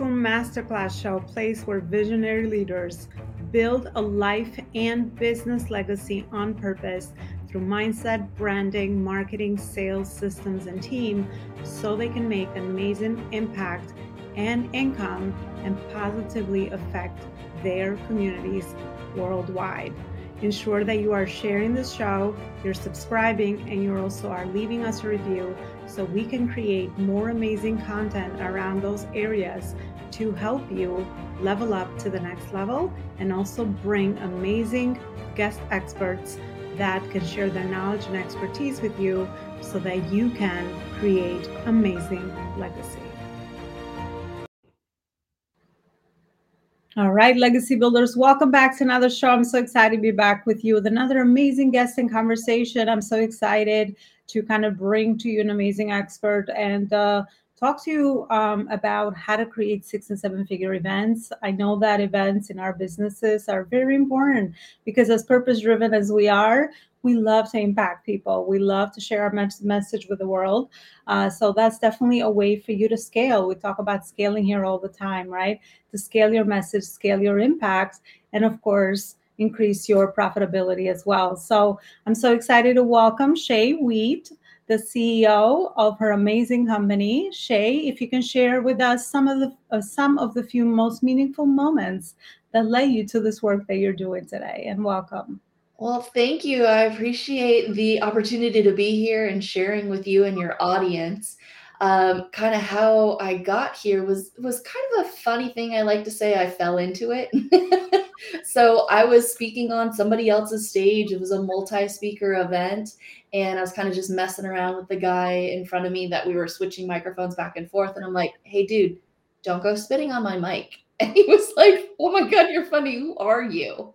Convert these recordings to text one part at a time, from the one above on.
Room Masterclass Show, a place where visionary leaders build a life and business legacy on purpose through mindset, branding, marketing, sales, systems, and team so they can make an amazing impact and income and positively affect their communities worldwide. Ensure that you are sharing the show, you're subscribing, and you also are leaving us a review so we can create more amazing content around those areas to help you level up to the next level and also bring amazing guest experts that can share their knowledge and expertise with you so that you can create amazing legacy. All right, Legacy Builders, welcome back to another show. I'm so excited to be back with you with another amazing guest and conversation. I'm so excited to kind of bring to you an amazing expert and uh, talk to you um, about how to create six and seven figure events. I know that events in our businesses are very important because, as purpose driven as we are, we love to impact people. We love to share our message with the world. Uh, so that's definitely a way for you to scale. We talk about scaling here all the time, right? To scale your message, scale your impact, and of course, increase your profitability as well. So I'm so excited to welcome Shay Wheat, the CEO of her amazing company. Shay, if you can share with us some of the uh, some of the few most meaningful moments that led you to this work that you're doing today, and welcome. Well, thank you. I appreciate the opportunity to be here and sharing with you and your audience. Um, kind of how I got here was was kind of a funny thing. I like to say I fell into it. so I was speaking on somebody else's stage. It was a multi-speaker event, and I was kind of just messing around with the guy in front of me that we were switching microphones back and forth. And I'm like, "Hey, dude, don't go spitting on my mic." And he was like, "Oh my god, you're funny. Who are you?"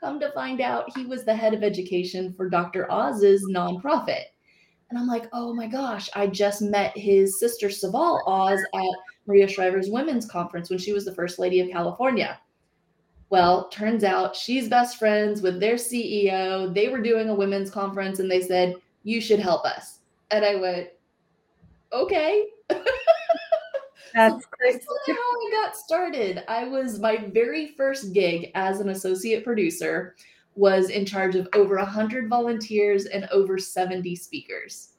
Come to find out, he was the head of education for Dr. Oz's nonprofit. And I'm like, oh my gosh, I just met his sister Seval Oz at Maria Shriver's women's conference when she was the first lady of California. Well, turns out she's best friends with their CEO. They were doing a women's conference and they said, you should help us. And I went, okay. That's crazy. How I got started. I was my very first gig as an associate producer was in charge of over 100 volunteers and over 70 speakers.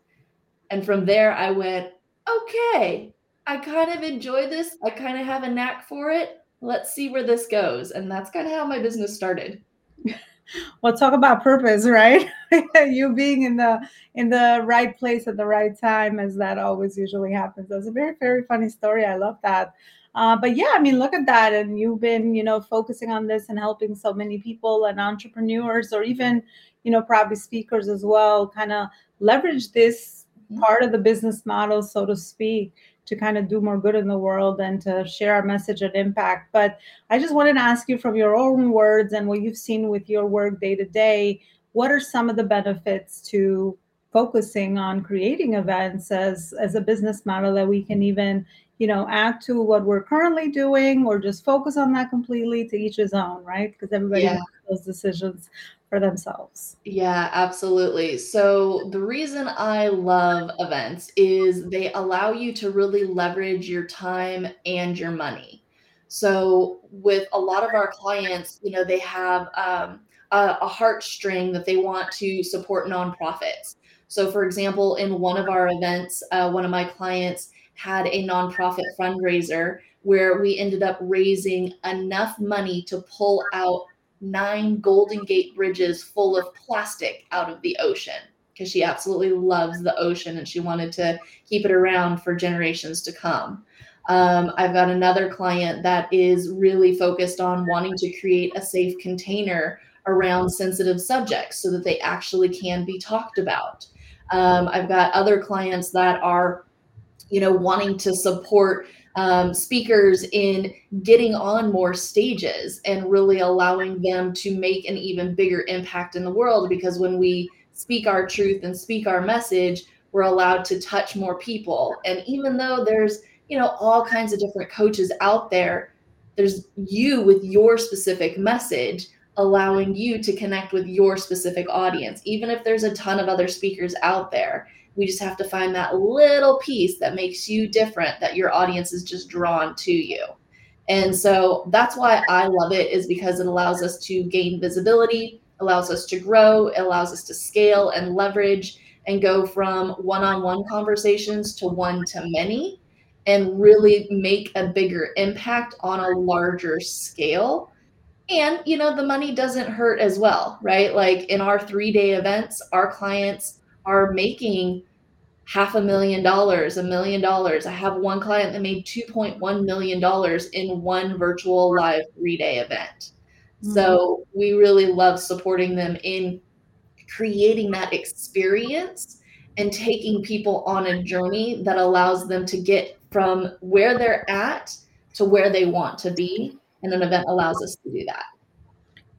And from there I went, okay, I kind of enjoy this. I kind of have a knack for it. Let's see where this goes. And that's kind of how my business started well talk about purpose right you being in the in the right place at the right time as that always usually happens that's a very very funny story i love that uh, but yeah i mean look at that and you've been you know focusing on this and helping so many people and entrepreneurs or even you know probably speakers as well kind of leverage this mm-hmm. part of the business model so to speak to kind of do more good in the world and to share our message and impact. But I just wanted to ask you from your own words and what you've seen with your work day to day, what are some of the benefits to focusing on creating events as as a business model that we can even you know add to what we're currently doing or just focus on that completely to each his own right because everybody yeah. makes those decisions for themselves. Yeah, absolutely. So, the reason I love events is they allow you to really leverage your time and your money. So, with a lot of our clients, you know, they have um, a, a heartstring that they want to support nonprofits. So, for example, in one of our events, uh, one of my clients had a nonprofit fundraiser where we ended up raising enough money to pull out nine Golden Gate bridges full of plastic out of the ocean because she absolutely loves the ocean and she wanted to keep it around for generations to come. Um, I've got another client that is really focused on wanting to create a safe container around sensitive subjects so that they actually can be talked about. Um, I've got other clients that are, you know, wanting to support um, speakers in getting on more stages and really allowing them to make an even bigger impact in the world. Because when we speak our truth and speak our message, we're allowed to touch more people. And even though there's, you know, all kinds of different coaches out there, there's you with your specific message allowing you to connect with your specific audience. Even if there's a ton of other speakers out there, We just have to find that little piece that makes you different, that your audience is just drawn to you. And so that's why I love it, is because it allows us to gain visibility, allows us to grow, allows us to scale and leverage and go from one on one conversations to one to many and really make a bigger impact on a larger scale. And, you know, the money doesn't hurt as well, right? Like in our three day events, our clients are making half a million dollars, a million dollars. I have one client that made $2.1 million in one virtual live three day event. Mm-hmm. So we really love supporting them in creating that experience and taking people on a journey that allows them to get from where they're at to where they want to be. And an event allows us to do that.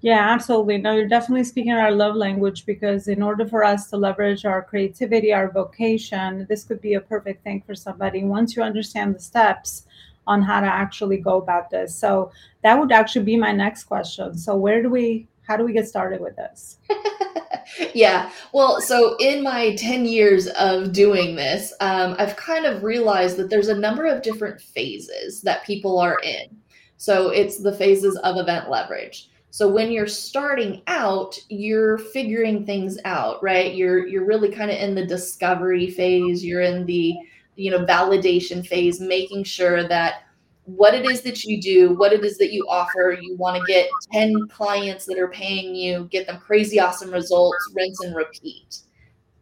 Yeah, absolutely. No, you're definitely speaking our love language because in order for us to leverage our creativity, our vocation, this could be a perfect thing for somebody once you understand the steps on how to actually go about this. So that would actually be my next question. So where do we how do we get started with this? yeah. Well, so in my 10 years of doing this, um, I've kind of realized that there's a number of different phases that people are in. So it's the phases of event leverage. So when you're starting out, you're figuring things out, right? You're you're really kind of in the discovery phase, you're in the you know validation phase, making sure that what it is that you do, what it is that you offer. You want to get 10 clients that are paying you, get them crazy awesome results, rinse and repeat.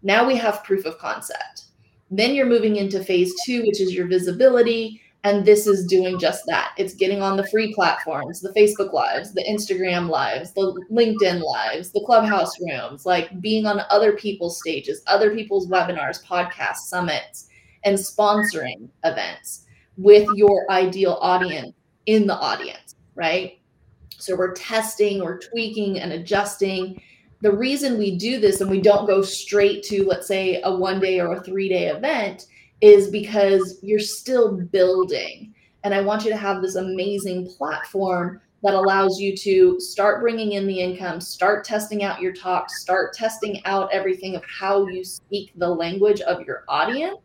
Now we have proof of concept. Then you're moving into phase two, which is your visibility. And this is doing just that. It's getting on the free platforms, the Facebook lives, the Instagram lives, the LinkedIn lives, the clubhouse rooms, like being on other people's stages, other people's webinars, podcasts, summits, and sponsoring events with your ideal audience in the audience, right? So we're testing, we're tweaking and adjusting. The reason we do this and we don't go straight to, let's say, a one day or a three day event is because you're still building. And I want you to have this amazing platform that allows you to start bringing in the income, start testing out your talk, start testing out everything of how you speak the language of your audience.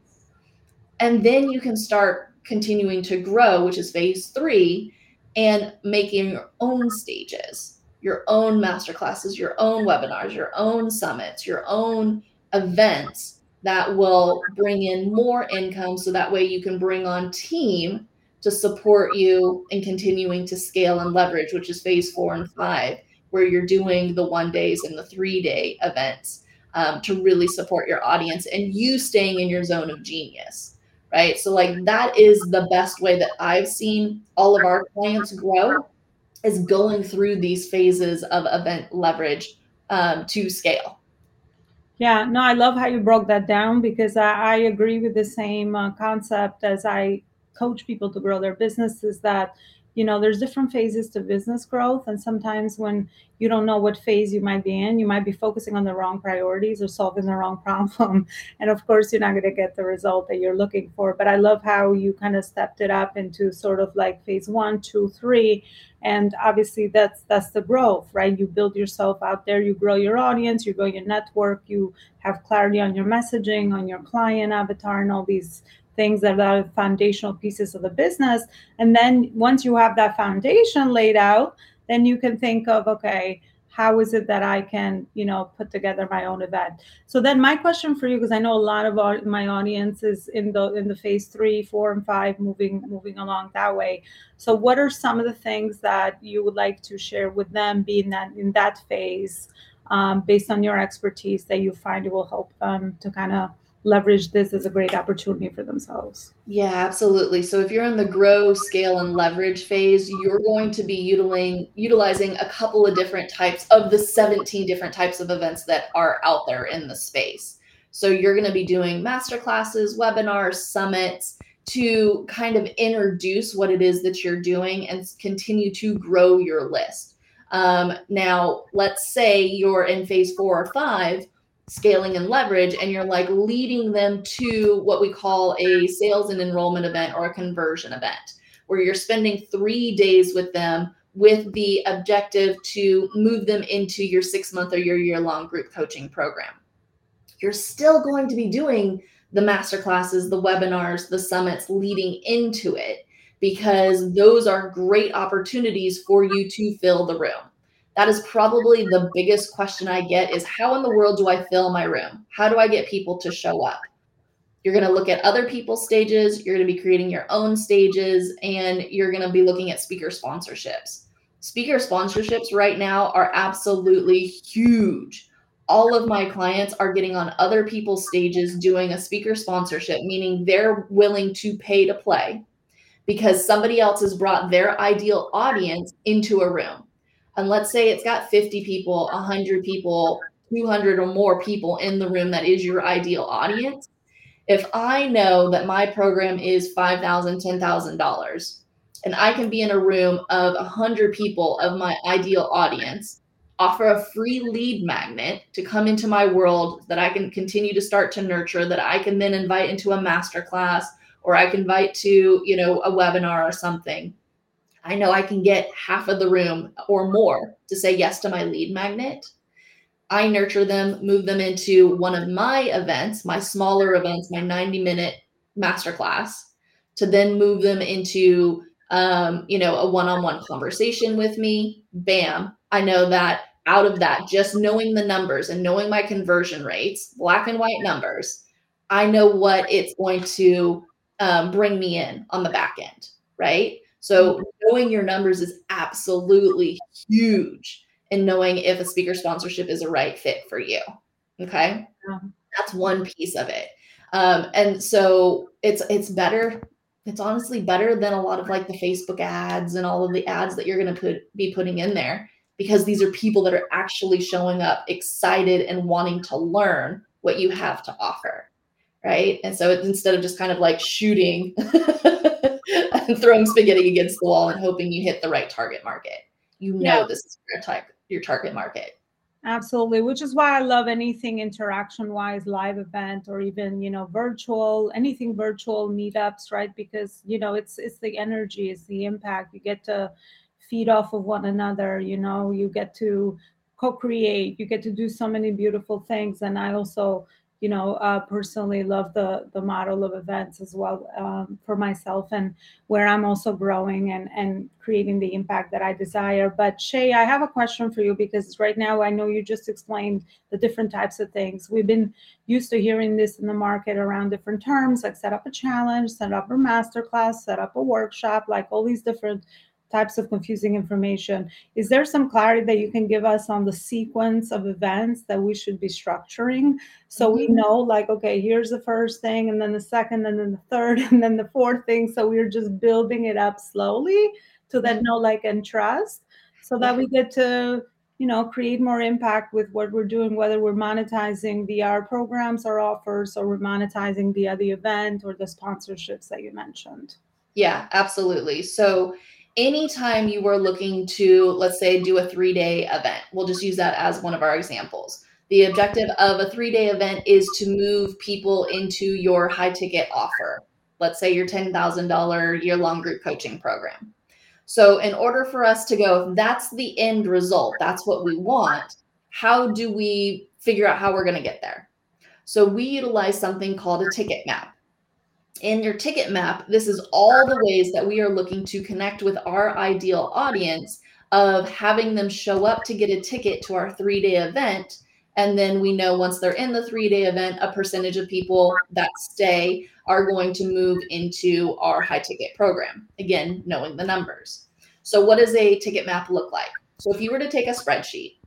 And then you can start continuing to grow, which is phase three, and making your own stages, your own master classes, your own webinars, your own summits, your own events that will bring in more income so that way you can bring on team to support you in continuing to scale and leverage, which is phase four and five, where you're doing the one days and the three day events um, to really support your audience and you staying in your zone of genius right? So like that is the best way that I've seen all of our clients grow is going through these phases of event leverage um, to scale. Yeah, no, I love how you broke that down because I, I agree with the same uh, concept as I coach people to grow their businesses that you know there's different phases to business growth and sometimes when you don't know what phase you might be in you might be focusing on the wrong priorities or solving the wrong problem. And of course you're not going to get the result that you're looking for. But i love how you kind of stepped it up into sort of like phase one two three. And obviously that's that's the growth right? You build yourself out there you grow your audience you grow your network you have clarity on your messaging on your client avatar and all these things that are foundational pieces of the business. And then once you have that foundation laid out, then you can think of, okay, how is it that I can, you know, put together my own event? So then my question for you, because I know a lot of our, my audience is in the in the phase three, four, and five, moving moving along that way. So what are some of the things that you would like to share with them, being that in that phase, um, based on your expertise, that you find it will help them to kind of leverage this as a great opportunity for themselves. Yeah, absolutely. So if you're in the grow, scale, and leverage phase, you're going to be utilizing utilizing a couple of different types of the 17 different types of events that are out there in the space. So you're going to be doing master classes, webinars, summits to kind of introduce what it is that you're doing and continue to grow your list. Um, now, let's say you're in phase four or five scaling and leverage and you're like leading them to what we call a sales and enrollment event or a conversion event where you're spending 3 days with them with the objective to move them into your 6 month or your year long group coaching program you're still going to be doing the master classes, the webinars, the summits leading into it, because those are great opportunities for you to fill the room. That is probably the biggest question I get is how in the world do I fill my room? How do I get people to show up? You're going to look at other people's stages, you're going to be creating your own stages, and you're going to be looking at speaker sponsorships. Speaker sponsorships right now are absolutely huge all of my clients are getting on other people's stages doing a speaker sponsorship, meaning they're willing to pay to play because somebody else has brought their ideal audience into a room. And let's say it's got 50 people, 100 people, 200 or more people in the room that is your ideal audience. If I know that my program is $5,000, $10,000, and I can be in a room of 100 people of my ideal audience, offer a free lead magnet to come into my world that I can continue to start to nurture, that I can then invite into a masterclass or I can invite to, you know, a webinar or something. I know I can get half of the room or more to say yes to my lead magnet. I nurture them, move them into one of my events, my smaller events, my 90 minute masterclass, to then move them into, um, you know, a one on one conversation with me. Bam, I know that out of that, just knowing the numbers and knowing my conversion rates, black and white numbers, I know what it's going to um, bring me in on the back end, right? So knowing your numbers is absolutely huge in knowing if a speaker sponsorship is a right fit for you. Okay. That's one piece of it. Um, and so it's it's better it's honestly better than a lot of like the Facebook ads and all of the ads that you're going to put be putting in there because these are people that are actually showing up excited and wanting to learn what you have to offer. Right. And so instead of just kind of like shooting and throwing spaghetti against the wall and hoping you hit the right target market, you know yeah. this is your, type, your target market. Absolutely, which is why I love anything interaction wise, live event or even, you know, virtual, anything virtual meetups, right? Because, you know, it's it's the energy, it's the impact. You get to feed off of one another you know you get to co-create you get to do so many beautiful things and i also you know uh, personally love the the model of events as well um, for myself and where i'm also growing and and creating the impact that i desire. But shay i have a question for you because right now i know you just explained the different types of things. We've been used to hearing this in the market around different terms like set up a challenge set up a masterclass set up a workshop like all these different types of confusing information. Is there some clarity that you can give us on the sequence of events that we should be structuring so mm-hmm. we know, like, okay, here's the first thing, and then the second, and then the third, and then the fourth thing. So we're just building it up slowly to then mm-hmm. know, like, and trust so that we get to you know create more impact with what we're doing whether we're monetizing via our programs or offers or we're monetizing via the event or the sponsorships that you mentioned yeah absolutely so anytime you were looking to, let's say, do a three day event, we'll just use that as one of our examples. The objective of a three day event is to move people into your high ticket offer. Let's say your $10,000 year long group coaching program. So, in order for us to go, that's the end result, that's what we want, how do we figure out how we're going to get there? So, we utilize something called a ticket map in your ticket map, this is all the ways that we are looking to connect with our ideal audience of having them show up to get a ticket to our three day event. And then we know once they're in the three day event, a percentage of people that stay are going to move into our high ticket program. Again, knowing the numbers. So, what does a ticket map look like? So, if you were to take a spreadsheet,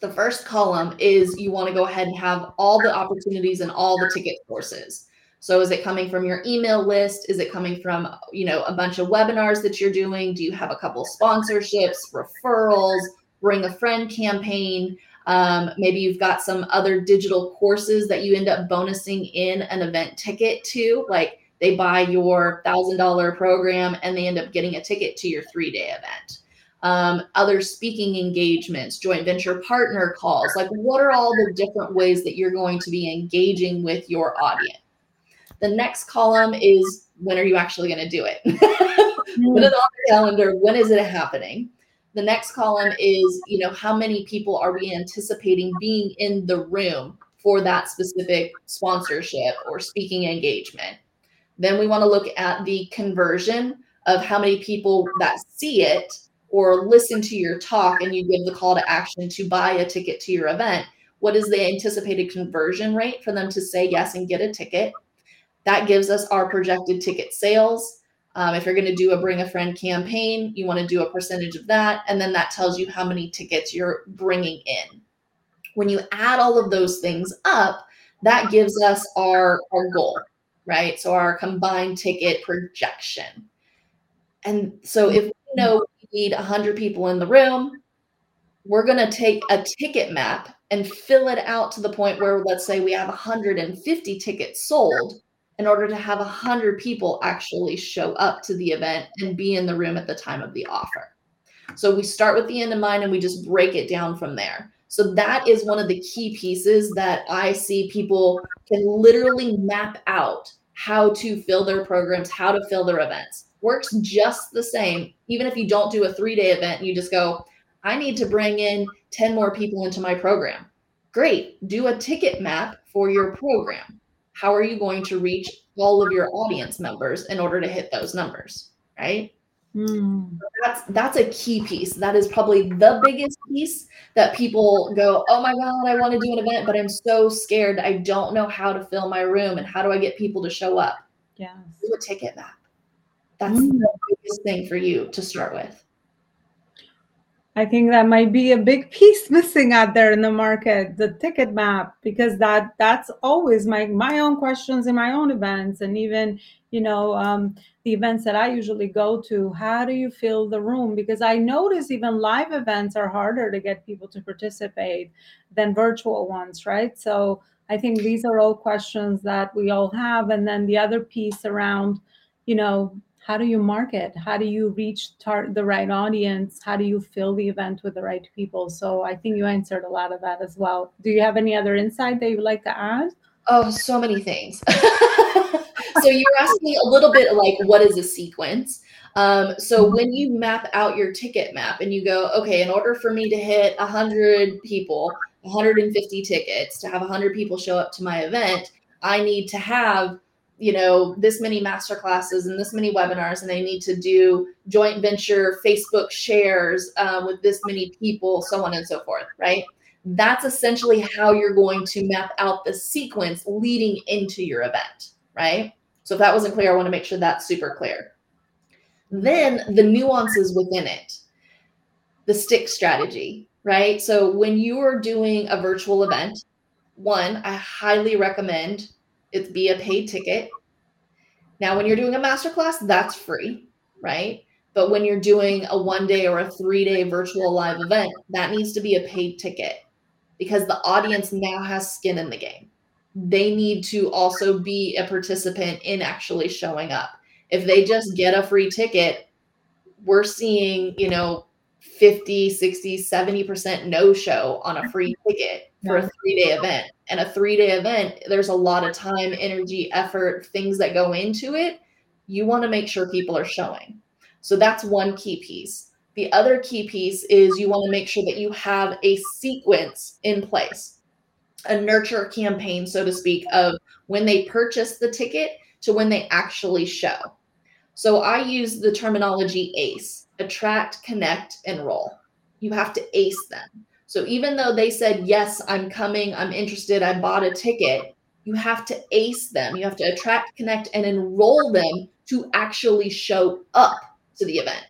the first column is you want to go ahead and have all the opportunities and all the ticket sources. So is it coming from your email list? Is it coming from, you know, a bunch of webinars that you're doing? Do you have a couple sponsorships, referrals, bring a friend campaign? Um, maybe you've got some other digital courses that you end up bonusing in an event ticket to, like they buy your thousand dollar program and they end up getting a ticket to your three day event. Um, other speaking engagements, joint venture partner calls. Like, what are all the different ways that you're going to be engaging with your audience? The next column is when are you actually going to do it? Put it on the calendar. When is it happening? The next column is, you know, how many people are we anticipating being in the room for that specific sponsorship or speaking engagement. Then we want to look at the conversion of how many people that see it or listen to your talk and you give the call to action to buy a ticket to your event. What is the anticipated conversion rate for them to say yes and get a ticket? That gives us our projected ticket sales. Um, if you're going to do a bring a friend campaign, you want to do a percentage of that. And then that tells you how many tickets you're bringing in. When you add all of those things up, that gives us our, our goal, right? So our combined ticket projection. And so if we know we need 100 people in the room, we're going to take a ticket map and fill it out to the point where, let's say, we have 150 tickets sold in order to have 100 people actually show up to the event and be in the room at the time of the offer. So we start with the end in mind and we just break it down from there. So that is one of the key pieces that I see people can literally map out how to fill their programs, how to fill their events. Works just the same, even if you don't do a three day event, you just go, I need to bring in 10 more people into my program. Great. Do a ticket map for your program how are you going to reach all of your audience members in order to hit those numbers right? Mm. that's that's a key piece. That is probably the biggest piece that people go oh my god i want to do an event but i'm so scared. I don't know how to fill my room and how do i get people to show up? Yeah do a ticket map. That's mm. the biggest thing for you to start with I think that might be a big piece missing out there in the market, the ticket map, because that that's always my my own questions in my own events, and even you know um, the events that I usually go to. How do you fill the room? Because I notice even live events are harder to get people to participate than virtual ones, right? So I think these are all questions that we all have, and then the other piece around, you know, how do you market? How do you reach tar- the right audience? How do you fill the event with the right people? So i think you answered a lot of that as well. Do you have any other insight that you would like to add? Oh so many things. So you're asking a little bit like what is a sequence? Um, so mm-hmm. when you map out your ticket map and you go okay in order for me to hit 100 people 150 tickets to have 100 people show up to my event i need to have you know this many master classes and this many webinars and they need to do joint venture facebook shares uh, with this many people so on and so forth right? That's essentially how you're going to map out the sequence leading into your event right? So if that wasn't clear i want to make sure that's super clear. Then the nuances within it. The stick strategy right? So when you are doing a virtual event one i highly recommend it be a paid ticket. Now, when you're doing a masterclass, that's free, right? But when you're doing a one day or a three day virtual live event, that needs to be a paid ticket because the audience now has skin in the game. They need to also be a participant in actually showing up. If they just get a free ticket, we're seeing, you know, 50, 60, 70% no show on a free ticket for a three day event. And a three day event, there's a lot of time, energy, effort, things that go into it. You want to make sure people are showing. So that's one key piece. The other key piece is you want to make sure that you have a sequence in place, a nurture campaign, so to speak, of when they purchase the ticket to when they actually show. So I use the terminology ACE attract, connect, enroll. You have to ace them. So even though they said, Yes, I'm coming, I'm interested, I bought a ticket, you have to ace them. You have to attract, connect, and enroll them to actually show up to the event.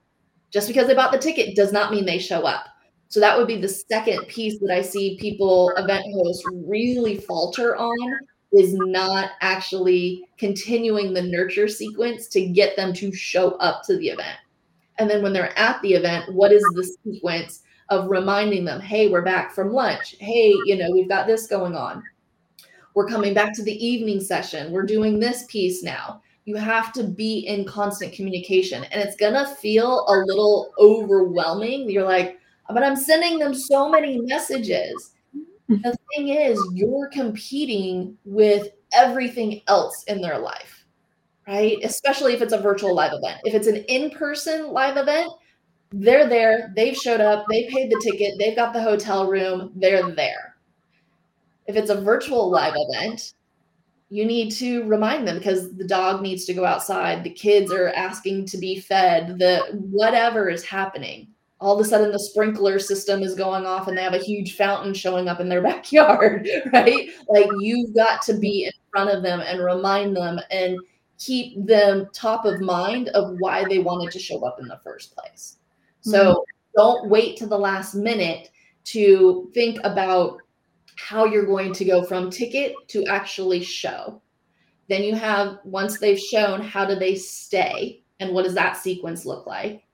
Just because they bought the ticket does not mean they show up. So that would be the second piece that I see people, event hosts, really falter on is not actually continuing the nurture sequence to get them to show up to the event. And then when they're at the event, what is the sequence of reminding them, hey, we're back from lunch. Hey, you know, we've got this going on. We're coming back to the evening session. We're doing this piece now. You have to be in constant communication, and it's going to feel a little overwhelming. You're like, but I'm sending them so many messages. Mm-hmm. The thing is, you're competing with everything else in their life right? Especially if it's a virtual live event. If it's an in person live event, they're there, they've showed up, they paid the ticket, they've got the hotel room, they're there. If it's a virtual live event, you need to remind them because the dog needs to go outside, the kids are asking to be fed, the whatever is happening. All of a sudden, the sprinkler system is going off and they have a huge fountain showing up in their backyard, right? Like, you've got to be in front of them and remind them and keep them top of mind of why they wanted to show up in the first place. Mm-hmm. So, don't wait to the last minute to think about how you're going to go from ticket to actually show. Then you have, once they've shown, how do they stay? And what does that sequence look like?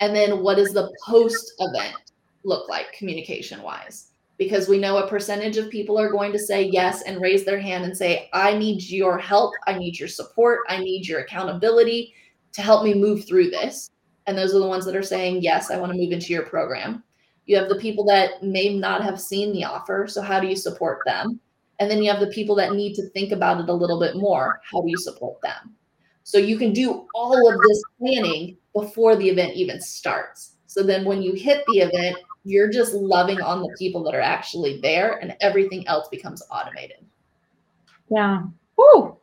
And then what does the post event look like communication wise? Because we know a percentage of people are going to say yes and raise their hand and say, I need your help. I need your support. I need your accountability to help me move through this. And those are the ones that are saying, Yes, I want to move into your program. You have the people that may not have seen the offer. So, how do you support them? And then you have the people that need to think about it a little bit more. How do you support them? So, you can do all of this planning before the event even starts. So, then when you hit the event, you're just loving on the people that are actually there, and everything else becomes automated. Yeah. Woo!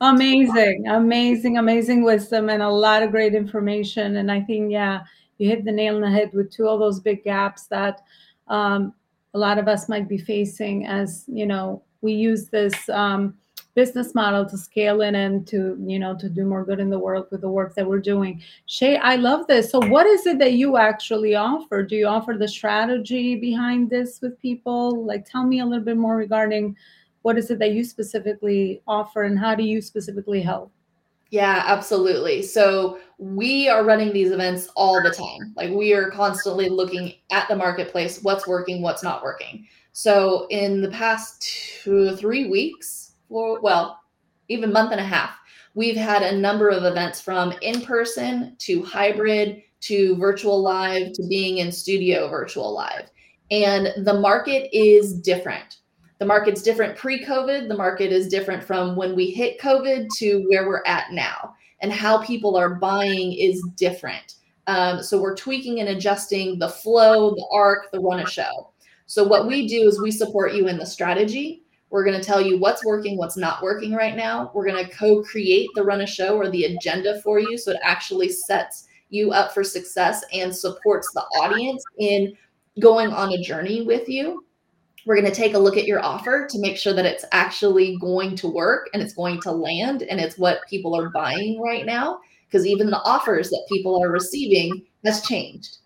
Amazing, amazing, amazing wisdom and a lot of great information. And I think, yeah, you hit the nail on the head with two of those big gaps that um, a lot of us might be facing as you know we use this um, business model to scale in and to you know to do more good in the world with the work that we're doing. Shay i love this. So what is it that you actually offer? Do you offer the strategy behind this with people? Like tell me a little bit more regarding what is it that you specifically offer and how do you specifically help yeah, absolutely. So we are running these events all the time. Like we are constantly looking at the marketplace, what's working, what's not working. So in the past two, three weeks, or well, even month and a half, we've had a number of events from in person to hybrid to virtual live to being in studio virtual live. And the market is different the market's different pre COVID. The market is different from when we hit COVID to where we're at now. And how people are buying is different. Um, so we're tweaking and adjusting the flow, the arc, the run a show. So what we do is we support you in the strategy. We're going to tell you what's working, what's not working right now. We're going to co-create the run a show or the agenda for you so it actually sets you up for success and supports the audience in going on a journey with you. We're going to take a look at your offer to make sure that it's actually going to work and it's going to land and it's what people are buying right now. Because even the offers that people are receiving has changed,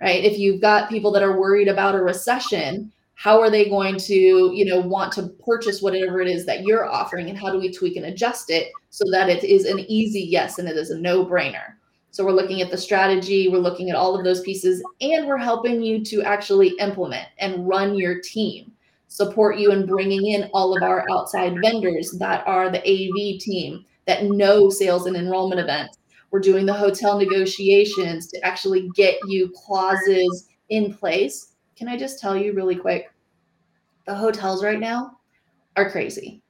right? If you've got people that are worried about a recession, how are they going to, you know, want to purchase whatever it is that you're offering and how do we tweak and adjust it so that it is an easy yes and it is a no brainer? So we're looking at the strategy, we're looking at all of those pieces, and we're helping you to actually implement and run your team. Support you in bringing in all of our outside vendors that are the AV team that know sales and enrollment events. We're doing the hotel negotiations to actually get you clauses in place. Can I just tell you really quick? The hotels right now are crazy.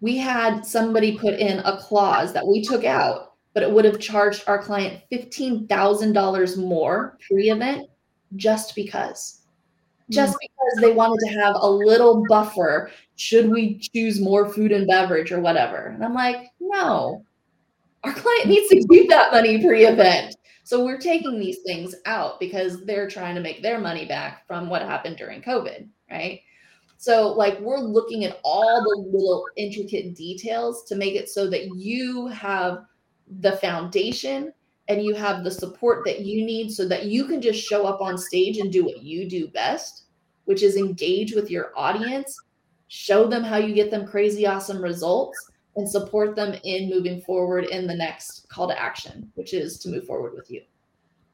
We had somebody put in a clause that we took out but it would have charged our client $15,000 more pre event just because. Just mm. because they wanted to have a little buffer should we choose more food and beverage or whatever. And I'm like, no, our client needs to keep that money pre event. So we're taking these things out because they're trying to make their money back from what happened during COVID, right? So, like, we're looking at all the little intricate details to make it so that you have the foundation and you have the support that you need so that you can just show up on stage and do what you do best, which is engage with your audience, show them how you get them crazy awesome results, and support them in moving forward in the next call to action, which is to move forward with you.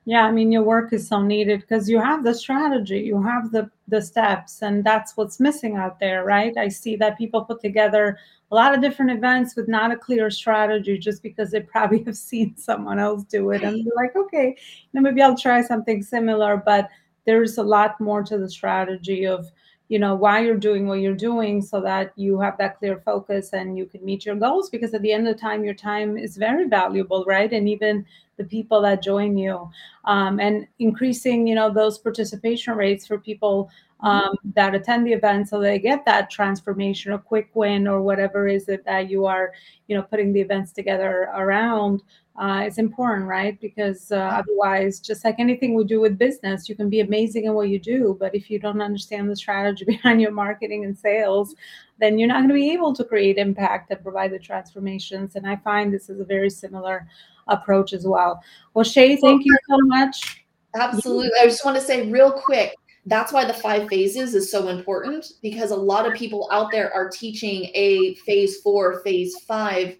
Yeah, I mean your work is so needed because you have the strategy, you have the the steps, and that's what's missing out there, right? I see that people put together a lot of different events with not a clear strategy just because they probably have seen someone else do it and they're like okay maybe i'll try something similar. But there's a lot more to the strategy of you know why you're doing what you're doing so that you have that clear focus and you can meet your goals because at the end of the time your time is very valuable right? And even the people that join you um, and increasing you know those participation rates for people um, that attend the event so they get that transformation, a quick win, or whatever is it that you are, you know, putting the events together around. Uh, it's important, right? Because uh, otherwise, just like anything we do with business, you can be amazing in what you do, but if you don't understand the strategy behind your marketing and sales, then you're not going to be able to create impact and provide the transformations. And I find this is a very similar approach as well. Well, Shay, thank you so much. Absolutely. I just want to say real quick that's why the five phases is so important because a lot of people out there are teaching a phase four, phase five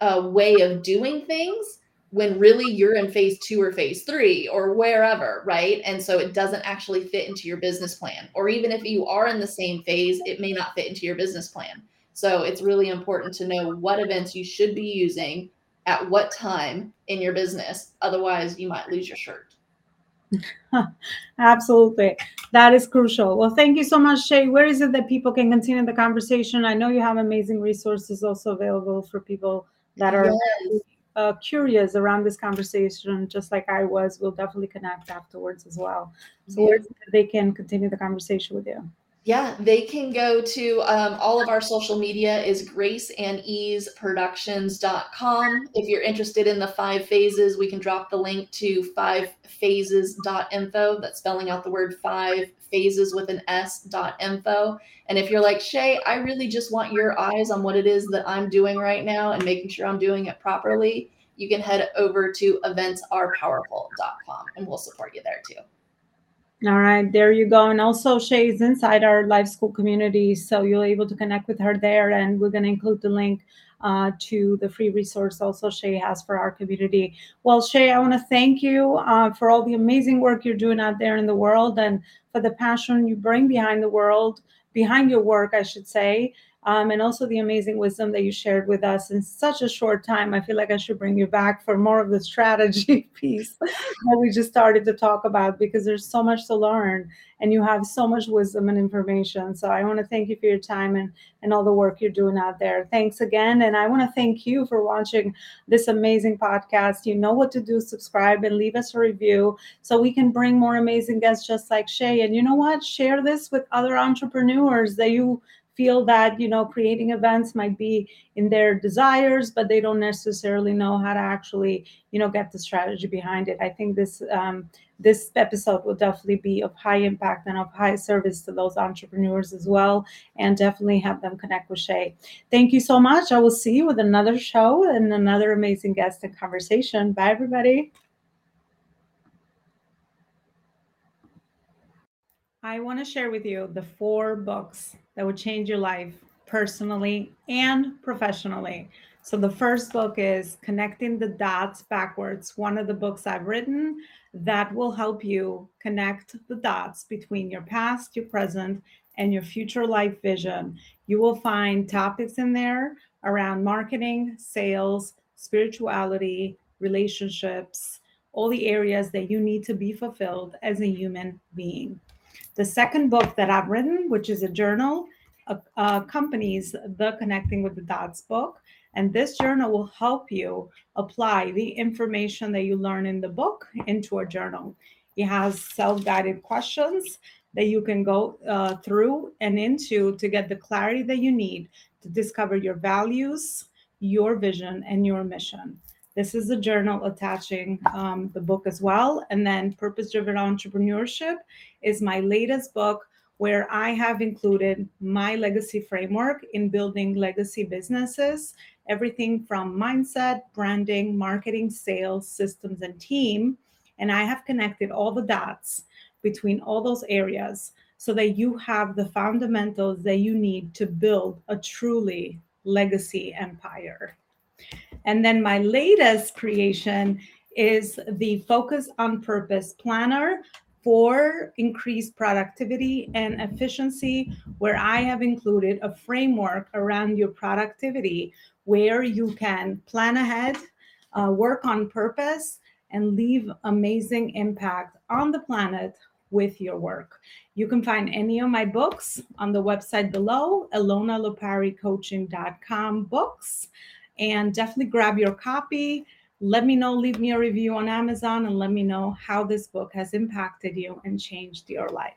uh, way of doing things when really you're in phase two or phase three or wherever, right? And so it doesn't actually fit into your business plan. Or even if you are in the same phase, it may not fit into your business plan. So it's really important to know what events you should be using at what time in your business. Otherwise, you might lose your shirt. Absolutely. That is crucial. Well, thank you so much, Shay. Where is it that people can continue the conversation? I know you have amazing resources also available for people that are yes. uh, curious around this conversation, just like I was. We'll definitely connect afterwards as well. So, yeah. where they can continue the conversation with you? Yeah, they can go to um, all of our social media is graceandeaseproductions.com. If you're interested in the five phases, we can drop the link to fivephases.info. That's spelling out the word five phases with an S dot info. And if you're like, Shay, I really just want your eyes on what it is that I'm doing right now and making sure I'm doing it properly, you can head over to eventsarepowerful.com and we'll support you there too. All right, there you go. And also, Shay is inside our Life School community, so you're able to connect with her there. And we're going to include the link uh, to the free resource also Shay has for our community. Well, Shay, I want to thank you uh, for all the amazing work you're doing out there in the world and for the passion you bring behind the world, behind your work, I should say um, and also the amazing wisdom that you shared with us in such a short time. I feel like I should bring you back for more of the strategy piece that we just started to talk about because there's so much to learn and you have so much wisdom and information. So I want to thank you for your time and, and all the work you're doing out there. Thanks again. And I want to thank you for watching this amazing podcast. You know what to do, subscribe and leave us a review so we can bring more amazing guests just like Shay. And you know what? Share this with other entrepreneurs that you feel that you know creating events might be in their desires but they don't necessarily know how to actually you know get the strategy behind it. I think this um, this episode will definitely be of high impact and of high service to those entrepreneurs as well and definitely have them connect with shay. Thank you so much. I will see you with another show and another amazing guest and conversation. Bye everybody I want to share with you the four books that would change your life personally and professionally. So, the first book is Connecting the Dots Backwards, one of the books I've written that will help you connect the dots between your past, your present, and your future life vision. You will find topics in there around marketing, sales, spirituality, relationships, all the areas that you need to be fulfilled as a human being. The second book that I've written, which is a journal, uh, accompanies the Connecting with the Dots book. And this journal will help you apply the information that you learn in the book into a journal. It has self guided questions that you can go uh, through and into to get the clarity that you need to discover your values, your vision, and your mission. This is a journal attaching um, the book as well. And then Purpose Driven Entrepreneurship is my latest book where I have included my legacy framework in building legacy businesses, everything from mindset, branding, marketing, sales, systems, and team. And I have connected all the dots between all those areas so that you have the fundamentals that you need to build a truly legacy empire. And then my latest creation is the Focus on Purpose Planner for increased productivity and efficiency, where I have included a framework around your productivity where you can plan ahead, uh, work on purpose, and leave amazing impact on the planet with your work. You can find any of my books on the website below, elonaloparicoaching.com books and definitely grab your copy. Let me know, leave me a review on Amazon, and let me know how this book has impacted you and changed your life.